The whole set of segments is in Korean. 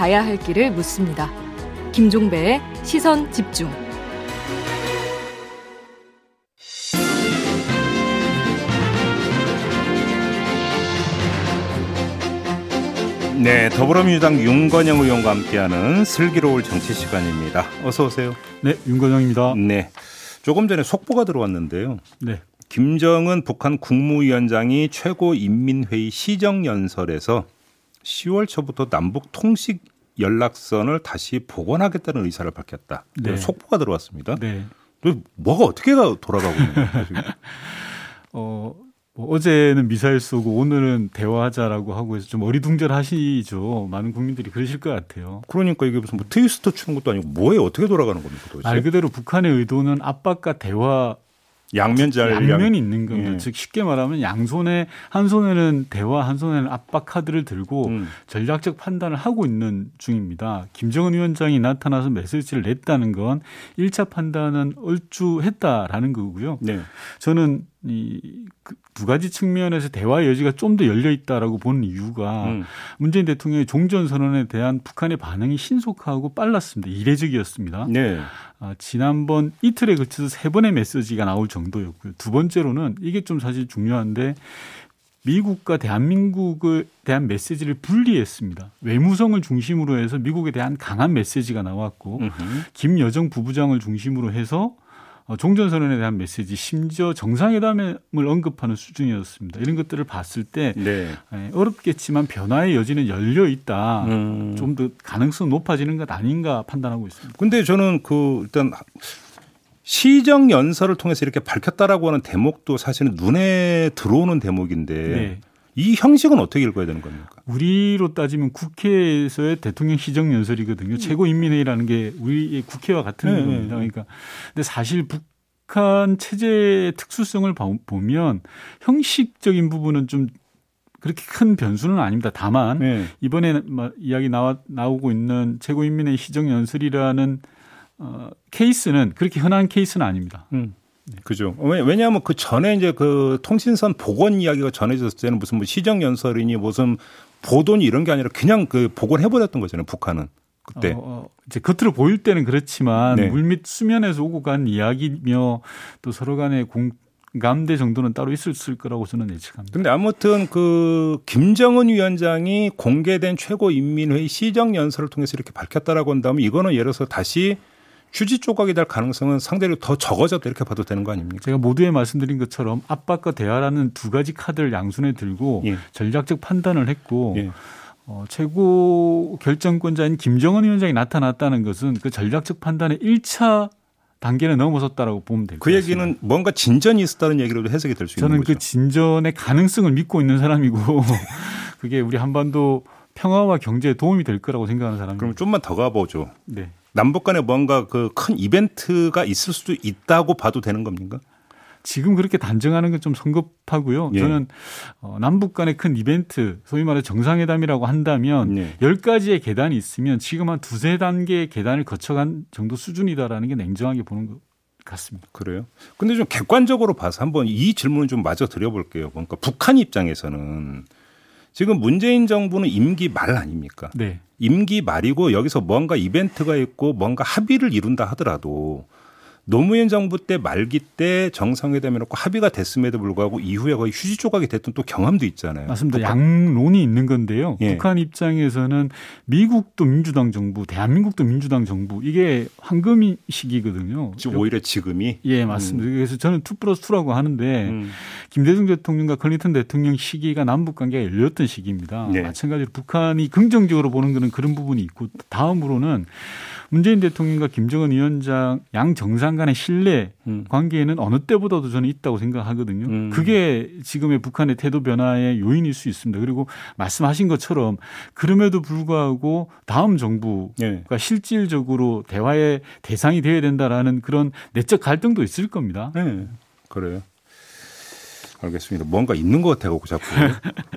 가야 할 길을 묻습니다. 김종배의 시선 집중. 네, 더불어민주당 윤건영 의원과 함께하는 슬기로울 정치 시간입니다. 어서 오세요. 네, 윤건영입니다. 네, 조금 전에 속보가 들어왔는데요. 네. 김정은 북한 국무위원장이 최고인민회의 시정연설에서 10월 초부터 남북 통식 연락선을 다시 복원하겠다는 의사를 밝혔다. 네. 속보가 들어왔습니다. 네. 뭐가 어떻게 돌아가고 있는 거예요? 어, 뭐 어제는 미사일 쏘고 오늘은 대화하자라고 하고 해서 좀 어리둥절하시죠. 많은 국민들이 그러실 것 같아요. 그러니까 이게 무슨 뭐 트위스터 추는 것도 아니고 뭐에 어떻게 돌아가는 겁니까? 도대체? 말 그대로 북한의 의도는 압박과 대화 양면 잘 양면이 있는 겁니다. 예. 즉 쉽게 말하면 양손에 한 손에는 대화, 한 손에는 압박 카드를 들고 음. 전략적 판단을 하고 있는 중입니다. 김정은 위원장이 나타나서 메시지를 냈다는 건 1차 판단은 얼추 했다라는 거고요. 네. 저는 이두 그 가지 측면에서 대화의 여지가 좀 더 열려 있다라고 보는 이유가 음. 문재인 대통령의 종전 선언에 대한 북한의 반응이 신속하고 빨랐습니다. 이례적이었습니다. 네. 아, 지난번 이틀에 걸쳐서 세 번의 메시지가 나올 정도였고요. 두 번째로는 이게 좀 사실 중요한데 미국과 대한민국에 대한 메시지를 분리했습니다. 외무성을 중심으로 해서 미국에 대한 강한 메시지가 나왔고 으흠. 김여정 부부장을 중심으로 해서 어, 종전선언에 대한 메시지, 심지어 정상회담을 언급하는 수준이었습니다. 이런 것들을 봤을 때 네. 예, 어렵겠지만 변화의 여지는 열려 있다. 음. 좀더 가능성 높아지는 것 아닌가 판단하고 있습니다. 근데 저는 그 일단 시정 연설을 통해서 이렇게 밝혔다라고 하는 대목도 사실은 눈에 들어오는 대목인데 네. 이 형식은 어떻게 읽어야 되는 겁니까? 우리로 따지면 국회에서의 대통령 시정 연설이거든요. 최고인민회의라는 게 우리의 국회와 같은 네, 겁니다. 그러니까 근데 사실 북한 체제의 특수성을 보면 형식적인 부분은 좀 그렇게 큰 변수는 아닙니다. 다만 네. 이번에 이야기 나와 나오고 있는 최고인민회의 시정 연설이라는 어, 케이스는 그렇게 흔한 케이스는 아닙니다. 음. 네. 그죠. 왜냐하면 그 전에 이제 그 통신선 복원 이야기가 전해졌을 때는 무슨 뭐 시정연설이니 무슨 보도니 이런 게 아니라 그냥 그 복원해버렸던 거잖아요. 북한은. 그때. 어, 어, 이제 겉으로 보일 때는 그렇지만 네. 물밑 수면에서 오고 간 이야기며 또 서로 간의 공, 감대 정도는 따로 있을 거라고 저는 예측합니다. 근데 아무튼 그 김정은 위원장이 공개된 최고인민회의 시정 연설을 통해서 이렇게 밝혔다라고 한다면 이거는 예를 들어서 다시 휴지 조각이 될 가능성은 상대로 더 적어졌다 이렇게 봐도 되는 거 아닙니까? 제가 모두에 말씀드린 것처럼 압박과 대화라는 두 가지 카드를 양손에 들고 예. 전략적 판단을 했고 예. 어, 최고 결정권자인 김정은 위원장이 나타났다는 것은 그 전략적 판단의 1차 단계는 넘어섰다라고 보면 될것 그 같습니다. 얘기는 뭔가 진전이 있었다는 얘기로도 해석이 될 수 있는 거죠. 저는 그 진전의 가능성을 믿고 있는 사람이고 그게 우리 한반도 평화와 경제에 도움이 될 거라고 생각하는 사람입니다. 그럼 좀만 더 가보죠. 네. 남북 간에 뭔가 그 큰 이벤트가 있을 수도 있다고 봐도 되는 겁니까? 지금 그렇게 단정하는 건 좀 성급하고요. 예. 저는 어, 남북 간의 큰 이벤트, 소위 말해 정상회담이라고 한다면 예. 10가지의 계단이 있으면 지금 한 두세 단계의 계단을 거쳐간 정도 수준이다라는 게 냉정하게 보는 것 같습니다. 그래요? 근데 좀 객관적으로 봐서 한번 이 질문을 좀 마저 드려볼게요. 그러니까 북한 입장에서는 지금 문재인 정부는 임기 말 아닙니까? 네. 임기 말이고 여기서 뭔가 이벤트가 있고 뭔가 합의를 이룬다 하더라도 노무현 정부 때 말기 때 정상회담 해놓고 합의가 됐음에도 불구하고 이후에 거의 휴지 조각이 됐던 또 경험도 있잖아요. 맞습니다. 북한. 양론이 있는 건데요. 예. 북한 입장에서는 미국도 민주당 정부, 대한민국도 민주당 정부 이게 황금 시기거든요. 지금 오히려 지금이? 예, 맞습니다. 음. 그래서 저는 two plus two라고 하는데 음. 김대중 대통령과 클린턴 대통령 시기가 남북 관계가 열렸던 시기입니다. 네. 마찬가지로 북한이 긍정적으로 보는 것은 그런 부분이 있고 다음으로는 문재인 대통령과 김정은 위원장 양 정상 간의 신뢰 음. 관계에는 어느 때보다도 저는 있다고 생각하거든요. 음. 그게 지금의 북한의 태도 변화의 요인일 수 있습니다. 그리고 말씀하신 것처럼 그럼에도 불구하고 다음 정부가 네. 실질적으로 대화의 대상이 되어야 된다라는 그런 내적 갈등도 있을 겁니다. 네. 그래요. 알겠습니다. 뭔가 있는 것 같아요, 자꾸.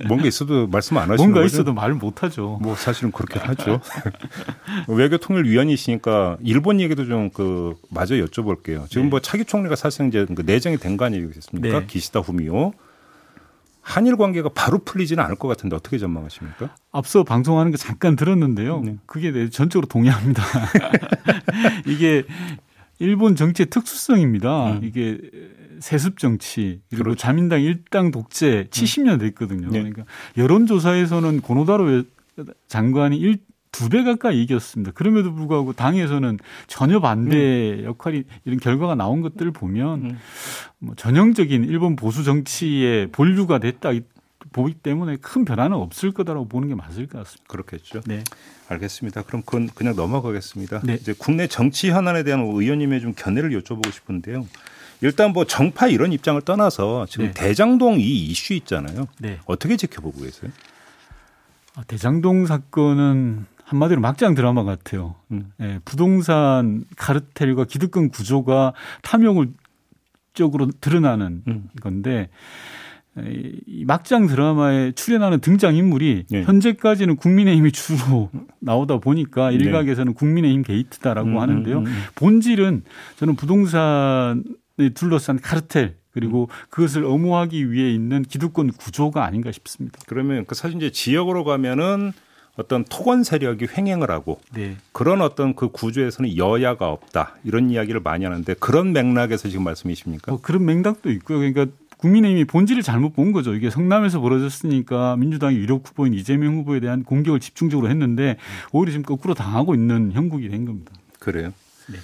뭔가 있어도 말씀 안 하시는 뭔가 거죠? 있어도 말 못 하죠. 뭐 사실은 그렇게 하죠. 외교통일위원이시니까 일본 얘기도 좀 그 마저 여쭤볼게요. 지금 네. 뭐 차기 총리가 사실은 이제 그 내정이 된 거 아니겠습니까? 네. 기시다 후미오. 한일 관계가 바로 풀리지는 않을 것 같은데 어떻게 전망하십니까? 앞서 방송하는 거 잠깐 들었는데요. 네. 그게 전적으로 동의합니다. 이게 일본 정치의 특수성입니다. 음. 이게 세습 정치 그리고 그렇죠. 자민당 일당 독재 70년 됐거든요. 네. 그러니까 여론조사에서는 고노다로 장관이 일, 두배 가까이 이겼습니다. 그럼에도 불구하고 당에서는 전혀 반대 음. 역할이 이런 결과가 나온 것들을 보면 음. 뭐 전형적인 일본 보수 정치의 본류가 됐다 보기 때문에 큰 변화는 없을 거다라고 보는 게 맞을 것 같습니다. 그렇겠죠. 네. 알겠습니다. 그럼 그건 그냥 넘어가겠습니다. 네. 이제 국내 정치 현안에 대한 의원님의 좀 견해를 여쭤보고 싶은데요. 일단 뭐 정파 이런 입장을 떠나서 지금 네. 대장동 이 이슈 있잖아요. 네. 어떻게 지켜보고 계세요? 아, 대장동 사건은 한마디로 막장 드라마 같아요. 음. 예, 부동산 카르텔과 기득권 구조가 탐욕을 적으로 드러나는 음. 건데 이 막장 드라마에 출연하는 등장 인물이 네. 현재까지는 국민의힘이 주로 나오다 보니까 네. 일각에서는 국민의힘 게이트다라고 음, 하는데요. 음, 음. 본질은 저는 부동산에 둘러싼 카르텔 그리고 음. 그것을 엄호하기 위해 있는 기득권 구조가 아닌가 싶습니다. 그러면 그 사실 이제 지역으로 가면은 어떤 토건 세력이 횡행을 하고 네. 그런 어떤 그 구조에서는 여야가 없다 이런 이야기를 많이 하는데 그런 맥락에서 지금 말씀이십니까? 뭐 그런 맥락도 있고요. 그러니까 국민의힘이 본질을 잘못 본 거죠. 이게 성남에서 벌어졌으니까 민주당이 유력 후보인 이재명 후보에 대한 공격을 집중적으로 했는데 오히려 지금 거꾸로 당하고 있는 형국이 된 겁니다. 그래요? 네.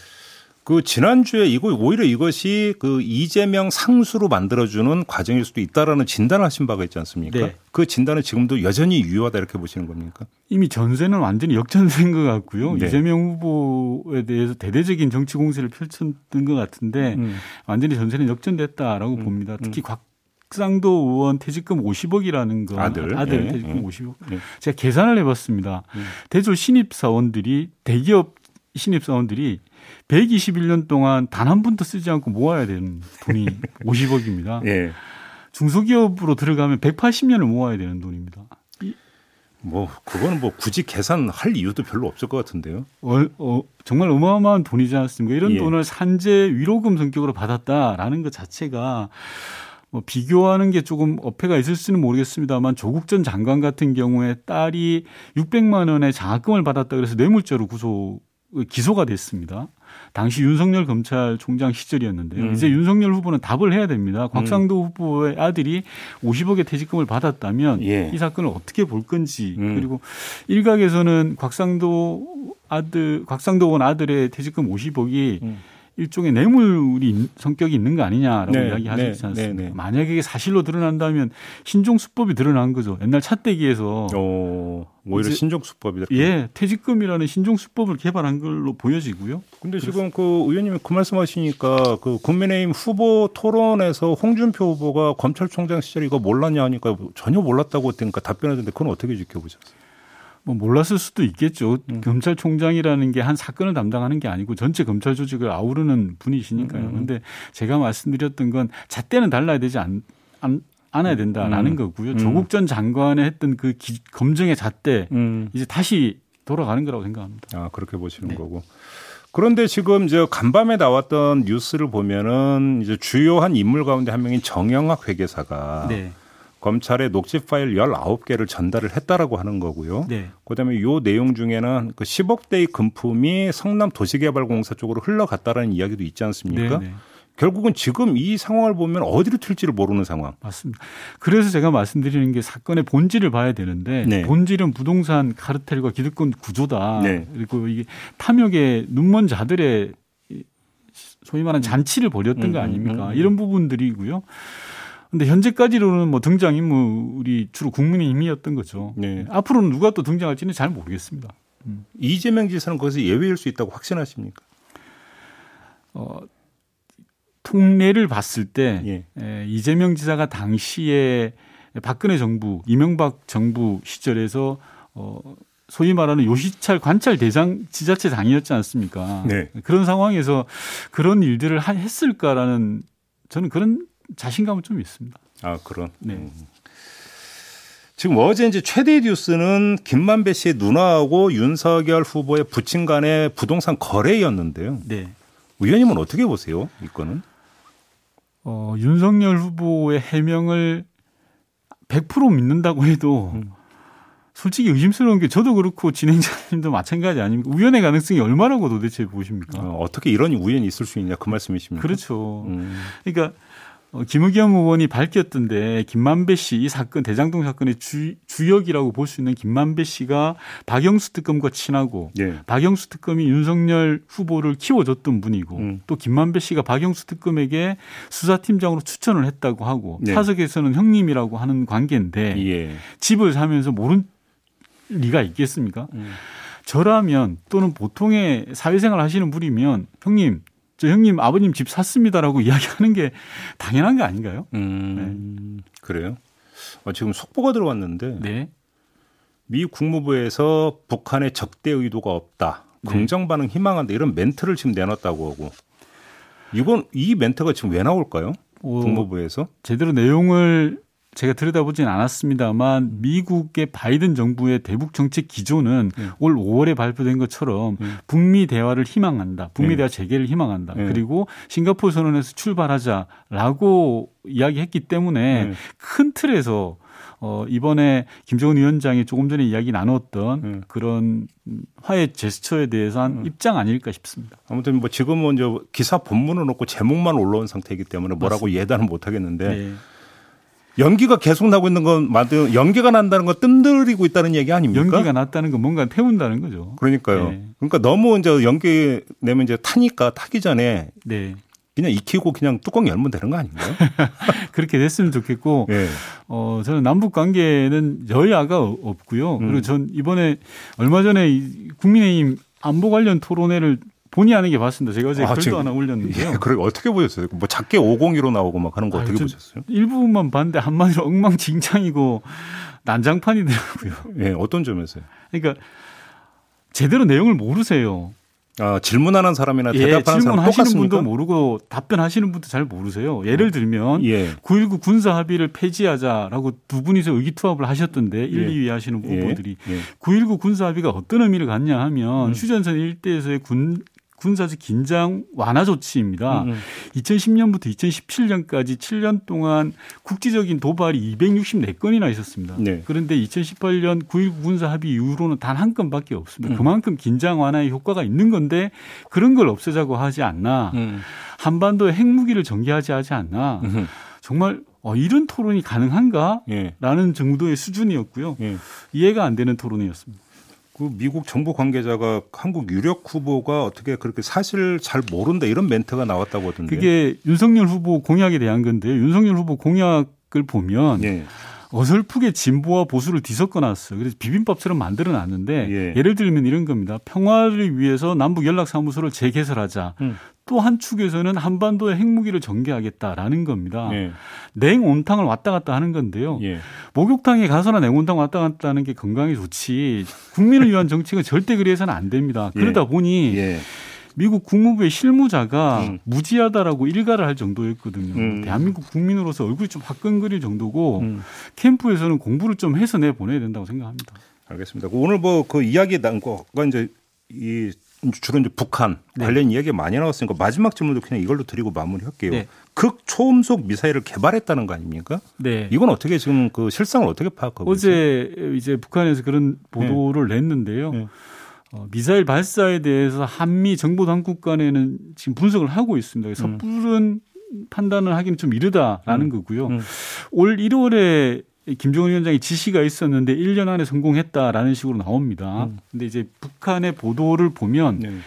그 지난주에 이거 오히려 이것이 그 이재명 상수로 만들어주는 과정일 수도 있다라는 진단을 하신 바가 있지 않습니까? 네. 그 진단은 지금도 여전히 유효하다 이렇게 보시는 겁니까? 이미 전세는 완전히 역전된 것 같고요. 네. 이재명 후보에 대해서 대대적인 정치 공세를 펼쳤던 것 같은데 음. 완전히 전세는 역전됐다라고 음. 봅니다. 특히 곽 상도 의원 퇴직금 50억이라는 거 아들 아들 네. 퇴직금 네. 50억. 네. 제가 계산을 해봤습니다. 음. 대졸 신입 사원들이 대기업 신입 사원들이 121년 동안 단한 푼도 쓰지 않고 모아야 되는 돈이 50억입니다. 예. 중소기업으로 들어가면 180년을 모아야 되는 돈입니다. 뭐 그거는 뭐 굳이 계산할 이유도 별로 없을 것 같은데요. 어, 어, 정말 어마어마한 돈이지 않습니까? 이런 예. 돈을 산재 위로금 성격으로 받았다라는 것 자체가 뭐 비교하는 게 조금 어폐가 있을지는 모르겠습니다만 조국 전 장관 같은 경우에 딸이 600만 원의 장학금을 받았다 그래서 뇌물죄로 구속 기소가 됐습니다. 당시 윤석열 검찰총장 시절이었는데요. 음. 이제 윤석열 후보는 답을 해야 됩니다. 곽상도 음. 후보의 아들이 50억의 퇴직금을 받았다면 예. 이 사건을 어떻게 볼 건지 음. 그리고 일각에서는 곽상도 아들 곽상도 의원 아들의 퇴직금 50억이 음. 일종의 뇌물이 성격이 있는 거 아니냐라고 네, 이야기하지 네, 않습니까? 네, 네, 만약에 이게 사실로 드러난다면 신종수법이 드러난 거죠. 옛날 차떼기에서 오, 오히려 신종수법이다. 예, 퇴직금이라는 신종수법을 개발한 걸로 보여지고요. 근데 지금 그 의원님이 그 말씀하시니까 그 국민의힘 후보 토론에서 홍준표 후보가 검찰총장 시절 이거 몰랐냐 하니까 전혀 몰랐다고 했으니까 답변하던데 그건 어떻게 지켜보셨어요? 뭐 몰랐을 수도 있겠죠. 음. 검찰총장이라는 게 한 사건을 담당하는 게 아니고 전체 검찰 조직을 아우르는 분이시니까요. 그런데 음, 음. 제가 말씀드렸던 건 잣대는 달라야 되지 않, 않 않아야 된다라는 음. 거고요. 음. 조국 전 장관의 했던 그 기, 검증의 잣대 음. 이제 다시 돌아가는 거라고 생각합니다. 아 그렇게 보시는 네. 거고. 그런데 지금 저 간밤에 나왔던 뉴스를 보면은 이제 주요한 인물 가운데 한 명인 정영학 회계사가 네. 검찰에 녹취 파일 19개를 전달을 했다라고 하는 거고요. 네. 그다음에 요 내용 중에는 그 10억 대의 금품이 성남 도시개발공사 쪽으로 흘러갔다라는 이야기도 있지 않습니까? 네, 네. 결국은 지금 이 상황을 보면 어디로 튈지를 모르는 상황. 맞습니다. 그래서 제가 말씀드리는 게 사건의 본질을 봐야 되는데 네. 본질은 부동산 카르텔과 기득권 구조다. 네. 그리고 이게 탐욕의 눈먼 자들의 소위 말하는 잔치를 벌였던 음, 거 음, 아닙니까? 음, 음. 이런 부분들이고요. 근데 현재까지로는 뭐 등장 인물이 주로 국민의힘이었던 거죠. 네. 앞으로는 누가 또 등장할지는 잘 모르겠습니다. 음. 이재명 지사는 거기서 예외일 수 있다고 확신하십니까? 어, 통례를 봤을 때 예. 에, 이재명 지사가 당시에 박근혜 정부, 이명박 정부 시절에서 어, 소위 말하는 요시찰 관찰 대장 지자체 장이었지 않습니까? 네. 그런 상황에서 그런 일들을 했을까라는 저는 그런 자신감은 좀 있습니다. 아 그런. 네. 음. 지금 어제 이제 최대 뉴스는 김만배 씨의 누나하고 윤석열 후보의 부친 간의 부동산 거래였는데요. 네. 의원님은 어떻게 보세요? 이거는? 어, 윤석열 후보의 해명을 100% 믿는다고 해도 음. 솔직히 의심스러운 게 저도 그렇고 진행자님도 마찬가지 아닙니까? 우연의 가능성이 얼마라고 도대체 보십니까? 어, 떻게 이런 우연이 있을 수 있냐 그 말씀이십니까? 그렇죠. 음. 그러니까 어, 김의겸 의원이 밝혔던데 김만배 씨 이 사건 대장동 사건의 주, 주역이라고 볼 수 있는 김만배 씨가 박영수 특검과 친하고 예. 박영수 특검이 윤석열 후보를 키워줬던 분이고 음. 또 김만배 씨가 박영수 특검에게 수사팀장으로 추천을 했다고 하고 예. 사석에서는 형님이라고 하는 관계인데 예. 집을 사면서 모른 리가 있겠습니까? 음. 저라면 또는 보통의 사회생활 하시는 분이면 형님 저 형님 아버님 집 샀습니다라고 이야기하는 게 당연한 게 아닌가요? 음, 네. 그래요? 어, 지금 속보가 들어왔는데 네. 미 국무부에서 북한의 적대 의도가 없다. 네. 긍정 반응 희망한다. 이런 멘트를 지금 내놨다고 하고 이건 이 멘트가 지금 왜 나올까요? 어, 국무부에서 제대로 내용을 제가 들여다보진 않았습니다만 미국의 바이든 정부의 대북 정책 기조는 네. 올 5월에 발표된 것처럼 네. 북미 대화를 희망한다. 북미 네. 대화 재개를 희망한다. 네. 그리고 싱가포르 선언에서 출발하자라고 이야기했기 때문에 네. 큰 틀에서 어, 이번에 김정은 위원장이 조금 전에 이야기 나눴던 음. 그런 화해 제스처에 대해서 한 음. 입장 아닐까 싶습니다. 아무튼 뭐 지금은 이제 기사 본문을 놓고 제목만 올라온 상태이기 때문에 뭐라고 맞습니다. 예단은 못 하겠는데 네. 연기가 계속 나고 있는 건 맞아요. 연기가 난다는 건 뜸들이고 있다는 얘기 아닙니까? 연기가 났다는 건 뭔가 태운다는 거죠. 그러니까요. 네. 그러니까 너무 이제 연기 내면 이제 타니까 타기 전에 네. 그냥 익히고 그냥 뚜껑 열면 되는 거 아닌가요? 그렇게 됐으면 좋겠고, 네. 어, 저는 남북 관계는 여야가 없고요. 음. 그리고 전 이번에 얼마 전에 국민의힘 안보 관련 토론회를 본의 아니게 봤습니다. 제가 어제 아, 글도 하나 올렸는데요. 예, 그래 어떻게 보셨어요? 뭐 작게 501로 나오고 막 하는 거 어떻게 보셨어요? 일부분만 봤는데 한마디로 엉망진창이고 난장판이더라고요. 예, 어떤 점에서요? 그러니까 제대로 내용을 모르세요. 아, 질문하는 사람이나 예, 대답하는 사람 똑같습니까? 분도 모르고 답변하시는 분도 잘 모르세요. 예를 들면 예. 9.19 군사 합의를 폐지하자라고 두 분이서 의기투합을 하셨던데 1, 예. 2위 하시는 후보들이 예. 9.19 군사 합의가 어떤 의미를 갖냐 하면 음. 휴전선 일대에서의 군 군사적 긴장 완화 조치입니다. 음. 2010년부터 음. 2017년까지 7년 동안 국지적인 도발이 264건이나 있었습니다. 네. 그런데 2018년 9.19 군사 합의 이후로는 단 한 건밖에 없습니다. 음. 그만큼 긴장 완화의 효과가 있는 건데 그런 걸 없애자고 하지 않나. 음. 한반도에 핵무기를 전개하지 하지 않나. 음. 정말 어, 이런 토론이 가능한가? 예. 라는 정도의 수준이었고요. 예. 이해가 안 되는 토론이었습니다. 그 미국 정부 관계자가 한국 유력 후보가 어떻게 그렇게 사실 잘 모른다 이런 멘트가 나왔다고 하던데. 그게 윤석열 후보 공약에 대한 건데요. 윤석열 후보 공약을 보면 예. 어설프게 진보와 보수를 뒤섞어 놨어요. 그래서 비빔밥처럼 만들어 놨는데 예. 를 들면 이런 겁니다. 평화를 위해서 남북 연락 사무소를 재개설하자. 음. 또 한 축에서는 한반도에 핵무기를 전개하겠다라는 겁니다. 예. 냉온탕을 왔다 갔다 하는 건데요. 예. 목욕탕에 가서나 냉온탕 왔다 갔다 하는 게 건강에 좋지 국민을 위한 정책은 절대 그래서는 안 됩니다. 예. 그러다 보니 예. 미국 국무부의 실무자가 음. 무지하다라고 일가를 할 정도였거든요. 음. 대한민국 국민으로서 얼굴이 좀 화끈거릴 정도고 음. 캠프에서는 공부를 좀 해서 내 보내야 된다고 생각합니다. 알겠습니다. 오늘 뭐 그 이야기 난 거가 이제 이 주로 이제 북한 네. 관련 이야기 많이 나왔으니까 마지막 질문도 그냥 이걸로 드리고 마무리할게요. 네. 극초음속 미사일을 개발했다는 거 아닙니까? 네. 이건 어떻게 지금 그 실상을 어떻게 파악하고 어제 있어요? 이제 북한에서 그런 보도를 네. 냈는데요. 네. 어, 미사일 발사에 대해서 한미 정보 당국 간에는 지금 분석을 하고 있습니다. 섣부른 음. 판단을 하기는 좀 이르다라는 음. 거고요. 음. 올 1월에 김정은 위원장의 지시가 있었는데 1년 안에 성공했다라는 식으로 나옵니다. 음. 근데 이제 북한의 보도를 보면 네.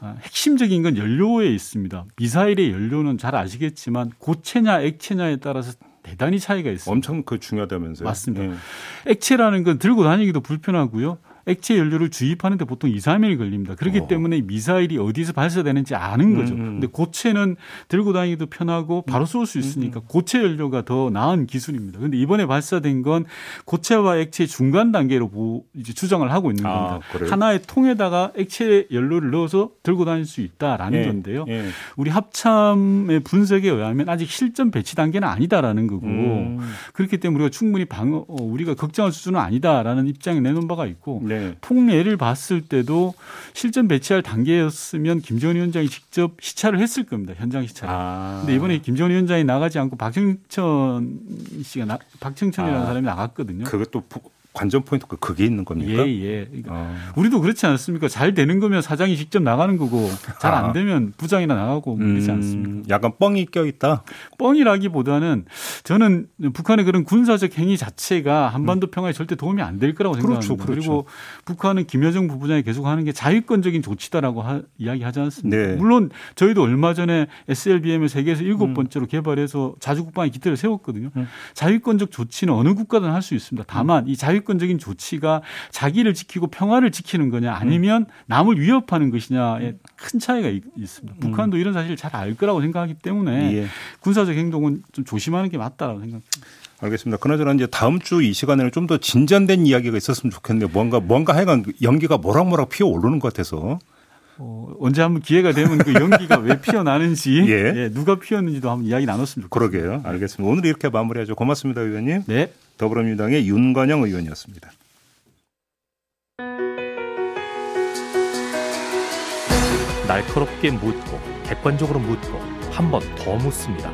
아, 핵심적인 건 연료에 있습니다. 미사일의 연료는 잘 아시겠지만 고체냐 액체냐에 따라서 대단히 차이가 있습니다. 엄청 그 중요하다면서요? 맞습니다. 네. 액체라는 건 들고 다니기도 불편하고요. 액체 연료를 주입하는데 보통 2, 3일 걸립니다. 그렇기 어. 때문에 미사일이 어디서 발사되는지 아는 거죠. 음. 음. 근데 고체는 들고 다니기도 편하고 바로 쏠 수 있으니까 음, 음. 고체 연료가 더 나은 기술입니다. 그런데 이번에 발사된 건 고체와 액체 중간 단계로 이제 추정을 하고 있는 아, 겁니다. 아, 하나의 통에다가 액체 연료를 넣어서 들고 다닐 수 있다라는 예, 건데요. 예. 우리 합참의 분석에 의하면 아직 실전 배치 단계는 아니다라는 거고 음. 그렇기 때문에 우리가 충분히 방어 어, 우리가 걱정할 수준은 아니다라는 입장을 내놓은 바가 있고 네. 네. 통례를 봤을 때도 실전 배치할 단계였으면 김정은 위원장이 직접 시찰을 했을 겁니다. 현장 시찰. 아. 근데 이번에 김정은 위원장이 나가지 않고 박정천 씨가 나, 박정천이라는 아. 사람이 나갔거든요. 그것도 관전 포인트가 그게 있는 겁니까? 예, 예. 그러니까 어. 우리도 그렇지 않습니까? 잘 되는 거면 사장이 직접 나가는 거고 잘안 아. 되면 부장이나 나가고 뭐 그렇지 음, 않습니까? 약간 뻥이 껴 있다. 뻥이라기보다는 저는 북한의 그런 군사적 행위 자체가 한반도 음. 평화에 절대 도움이 안 될 거라고 그렇죠, 생각합니다. 그렇죠. 그리고 북한은 김여정 부부장이 계속 하는 게 자유권적인 조치다라고 하, 이야기하지 않습니까? 네. 물론 저희도 얼마 전에 SLBM을 세계에서 일곱 음. 번째로 개발해서 자주 국방의 기틀을 세웠거든요. 음. 자유권적 조치는 어느 국가든 할 수 있습니다. 다만 이 자유 자율권적인 조치가 자기를 지키고 평화를 지키는 거냐 아니면 남을 위협하는 것이냐에 큰 차이가 있, 습니다 음. 북한도 이런 사실을 잘 알 거라고 생각하기 때문에 예. 군사적 행동은 좀 조심하는 게 맞다라고 생각합니다. 알겠습니다. 그나저나 이제 다음 주 이 시간에는 좀 더 진전된 이야기가 있었으면 좋겠는데 뭔가 뭔가 하여간 연기가 모락모락 피어 오르는 것 같아서 어, 언제 한번 기회가 되면 그 연기가 왜 피어나는지 예. 예, 누가 피었는지도 한번 이야기 나눴으면 좋겠습니다. 그러게요. 알겠습니다. 오늘 이렇게 마무리하죠. 고맙습니다, 의원님. 네. 더불어민주당의 윤건영 의원이었습니다. 날카롭게 묻고 객관적으로 묻고 한 번 더 묻습니다.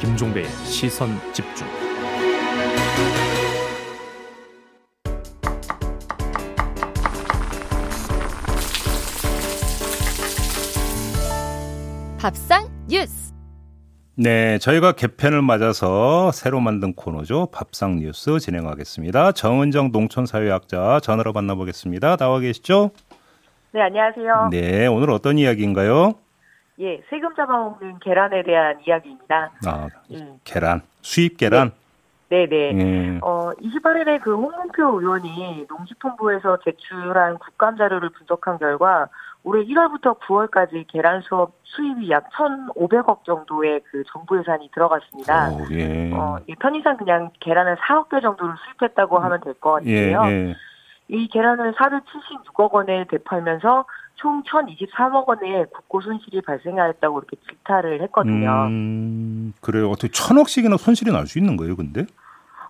김종배의 시선 집중. 밥상 뉴스. 네, 저희가 개편을 맞아서 새로 만든 코너죠. 밥상 뉴스 진행하겠습니다. 정은정 농촌사회학자 전화로 만나보겠습니다. 나와 계시죠? 네, 안녕하세요. 네, 오늘 어떤 이야기인가요? 예, 세금 잡아먹는 계란에 대한 이야기입니다. 아, 음. 계란, 수입 계란? 네. 네. 어, 28일에 그 홍문표 의원이 농식품부에서 제출한 국감 자료를 분석한 결과 올해 1월부터 9월까지 계란 수업 수입이 약 1,500억 정도의 그 정부 예산이 들어갔습니다. 오, 예. 어, 편의상 그냥 계란을 4억 개 정도를 수입했다고 하면 될 것 같은데요. 예, 예. 이 계란을 476억 원에 되팔면서 총 1,023억 원의 국고 손실이 발생하였다고 이렇게 질타를 했거든요. 음, 그래요. 어떻게 천억씩이나 손실이 날 수 있는 거예요, 근데?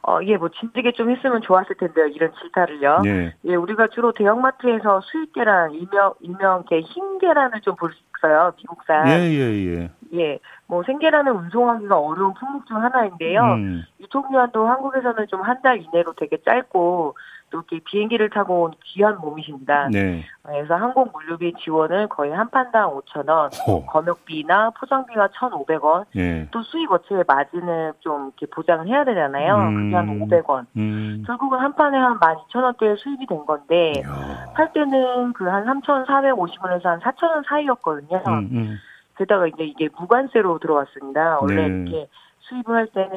어, 예, 뭐, 진즉에 좀 했으면 좋았을 텐데요, 이런 질타를요. 예. 예, 우리가 주로 대형마트에서 수입 계란, 일명, 일명, 이렇게 흰 계란을 좀 볼 수 있어요, 미국산. 예, 예, 예. 예, 뭐, 생계란을 운송하기가 어려운 품목 중 하나인데요. 음. 유통기한도 한국에서는 좀 한 달 이내로 되게 짧고, 또 이렇게 비행기를 타고 온 귀한 몸이십니다. 네. 그래서 항공 물류비 지원을 거의 한 판당 5천 원, 어. 검역비나 포장비가 1,500원, 예. 또 수입 업체의 마진을 좀 이렇게 보장을 해야 되잖아요. 음. 그게 한 500원. 음. 결국은 한 판에 한 12,000원대의 수입이 된 건데 이야. 팔 때는 그 한 3,450원에서 한 4,000원 사이였거든요. 음, 음. 게다가 이제 이게 무관세로 들어왔습니다. 원래 네. 이렇게 수입을 할 때는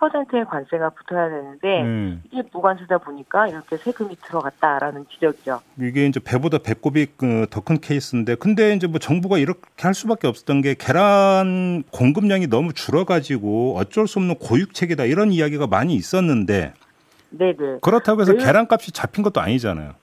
27%의 관세가 붙어야 되는데 음. 이게 무관세다 보니까 이렇게 세금이 들어갔다라는 지적이죠. 이게 이제 배보다 배꼽이 그 더큰 케이스인데 근데 이제 뭐 정부가 이렇게 할 수밖에 없었던 게 계란 공급량이 너무 줄어가지고 어쩔 수 없는 고육책이다 이런 이야기가 많이 있었는데 네네. 그렇다고 해서 네. 계란값이 잡힌 것도 아니잖아요.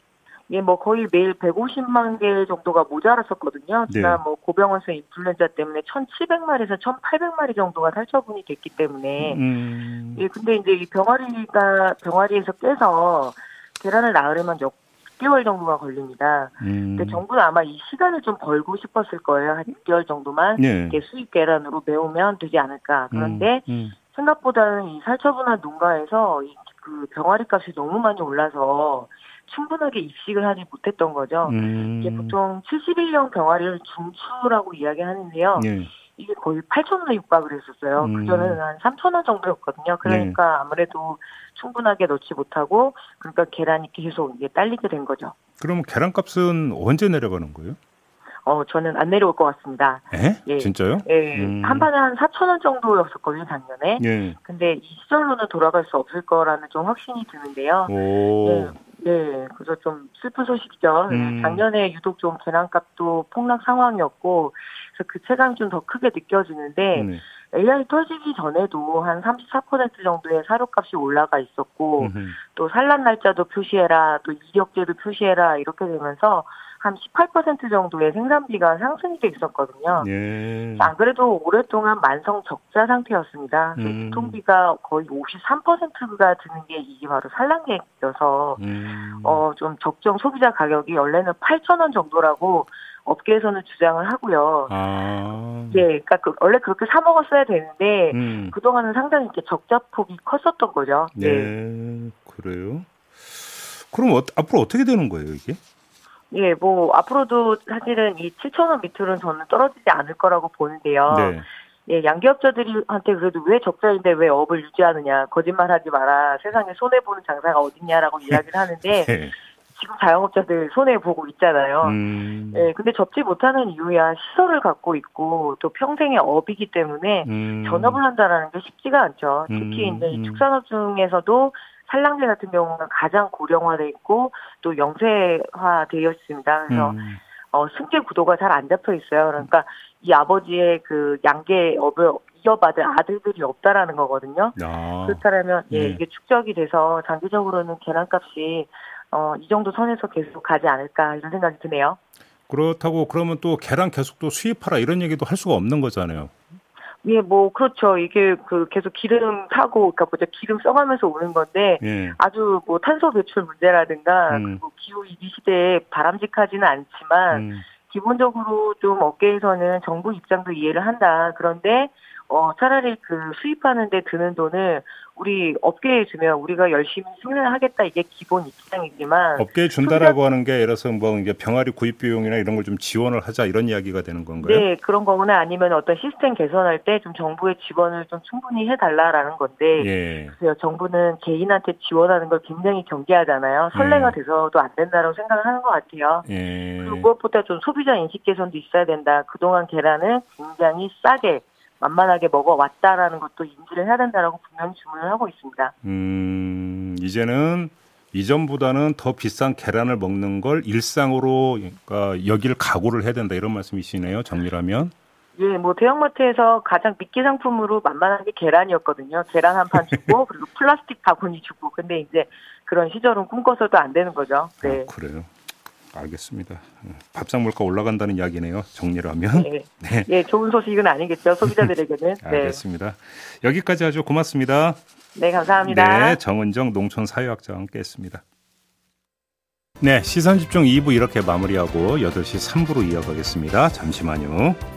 예, 뭐 거의 매일 150만 개 정도가 모자랐었거든요. 네. 지난 네. 뭐 고병원성 인플루엔자 때문에 1,700마리에서 1,800마리 정도가 살처분이 됐기 때문에 음. 예, 근데 이제 이 병아리가 병아리에서 깨서 계란을 낳으려면 6개월 정도가 걸립니다. 음. 근데 정부는 아마 이 시간을 좀 벌고 싶었을 거예요. 한 6개월 정도만 네. 수입 계란으로 메우면 되지 않을까. 그런데 음. 음. 생각보다는 이 살처분한 농가에서 이 그 병아리 값이 너무 많이 올라서 충분하게 입식을 하지 못했던 거죠. 음. 이게 보통 71년 병아리를 중추라고 이야기하는데요. 네. 이게 거의 8천 원에 육박을 했었어요. 음. 그전에는 한 3천 원 정도였거든요. 그러니까 네. 아무래도 충분하게 넣지 못하고 그러니까 계란이 계속 이게 딸리게 된 거죠. 그러면 계란값은 언제 내려가는 거예요? 어, 저는 안 내려올 것 같습니다. 에? 예. 진짜요? 예. 음. 한 판에 한 4천 원 정도였었거든요, 작년에. 예. 근데 이 시절로는 돌아갈 수 없을 거라는 좀 확신이 드는데요. 오. 예. 네, 그래서 좀 슬픈 소식이죠. 음. 작년에 유독 좀 계란값도 폭락 상황이었고, 그래서 그 체감이 좀 더 크게 느껴지는데, 음. AI 터지기 전에도 한 34% 정도의 사료값이 올라가 있었고, 음. 또 산란 날짜도 표시해라, 또 이력제도 표시해라, 이렇게 되면서 한 18% 정도의 생산비가 상승이 돼 있었거든요. 예. 안 그래도 오랫동안 만성 적자 상태였습니다. 음. 유통비가 거의 53%가 드는 게 이게 바로 산란계여서 음. 어 좀 적정 소비자 가격이 원래는 8천 원 정도라고 업계에서는 주장을 하고요. 아. 예, 그러니까 그 원래 그렇게 사 먹었어야 되는데 음. 그 동안은 상당히 이렇게 적자 폭이 컸었던 거죠. 네, 네. 그래요. 그럼 어, 앞으로 어떻게 되는 거예요, 이게? 예, 뭐 앞으로도 사실은 이 7천 원 밑으로는 저는 떨어지지 않을 거라고 보는데요. 네. 예, 양기업자들한테 그래도 왜 적자인데 왜 업을 유지하느냐, 거짓말하지 마라, 세상에 손해 보는 장사가 어딨냐라고 이야기를 하는데 네. 지금 자영업자들 손해 보고 있잖아요. 음. 예, 근데 접지 못하는 이유야 시설을 갖고 있고 또 평생의 업이기 때문에 음. 전업을 한다라는 게 쉽지가 않죠. 특히 음. 이제 음. 축산업 중에서도 산란계 같은 경우는 가장 고령화돼 있고 또 영세화되어 있습니다. 그래서 음. 어, 승계 구도가 잘 안 잡혀 있어요. 그러니까 이 아버지의 그 양계업을 이어받을 아들들이 없다라는 거거든요. 아. 그렇다면 예, 네. 이게 축적이 돼서 장기적으로는 계란값이 어, 이 정도 선에서 계속 가지 않을까 이런 생각이 드네요. 그렇다고 그러면 또 계란 계속 또 수입하라 이런 얘기도 할 수가 없는 거잖아요. 예, 뭐 그렇죠. 이게 그 계속 기름 타고 그러니까 뭐죠 기름 써가면서 오는 건데 예. 아주 뭐 탄소 배출 문제라든가 음. 그리고 기후 위기 시대에 바람직하지는 않지만 음. 기본적으로 좀 업계에서는 정부 입장도 이해를 한다. 그런데 어, 차라리 그 수입하는데 드는 돈을 우리 업계에 주면 우리가 열심히 승인하겠다 이게 기본 입장이지만 업계에 준다라고 하는 게 예를 들어서 뭐 이게 병아리 구입 비용이나 이런 걸 좀 지원을 하자 이런 이야기가 되는 건가요? 네 그런 거거나 아니면 어떤 시스템 개선할 때 좀 정부의 지원을 좀 충분히 해달라라는 건데 예. 그래서 정부는 개인한테 지원하는 걸 굉장히 경계하잖아요. 선례가 예. 돼서도 안 된다고 생각을 하는 것 같아요. 예. 그리고 무엇보다 좀 소비자 인식 개선도 있어야 된다. 그동안 계란은 굉장히 싸게 만만하게 먹어왔다라는 것도 인지를 해야 된다라고 분명히 주문을 하고 있습니다. 음, 이제는 이전보다는 더 비싼 계란을 먹는 걸 일상으로 그러니까 여기를 각오를 해야 된다 이런 말씀이시네요. 정리라면. 예, 뭐 대형마트에서 가장 미끼 상품으로 만만한 게 계란이었거든요. 계란 한 판 주고 그리고 플라스틱 바구니 주고. 근데 이제 그런 시절은 꿈꿔서도 안 되는 거죠. 네. 아, 그래요. 알겠습니다. 밥상 물가 올라간다는 이야기네요. 정리를 하면. 네. 네. 네 좋은 소식은 아니겠죠. 소비자들에게는. 네. 알겠습니다. 여기까지 아주 고맙습니다. 네, 감사합니다. 네, 정은정 농촌 사회학자와 함께 했습니다. 네, 시선 집중 2부 이렇게 마무리하고 8시 3부로 이어가겠습니다. 잠시만요.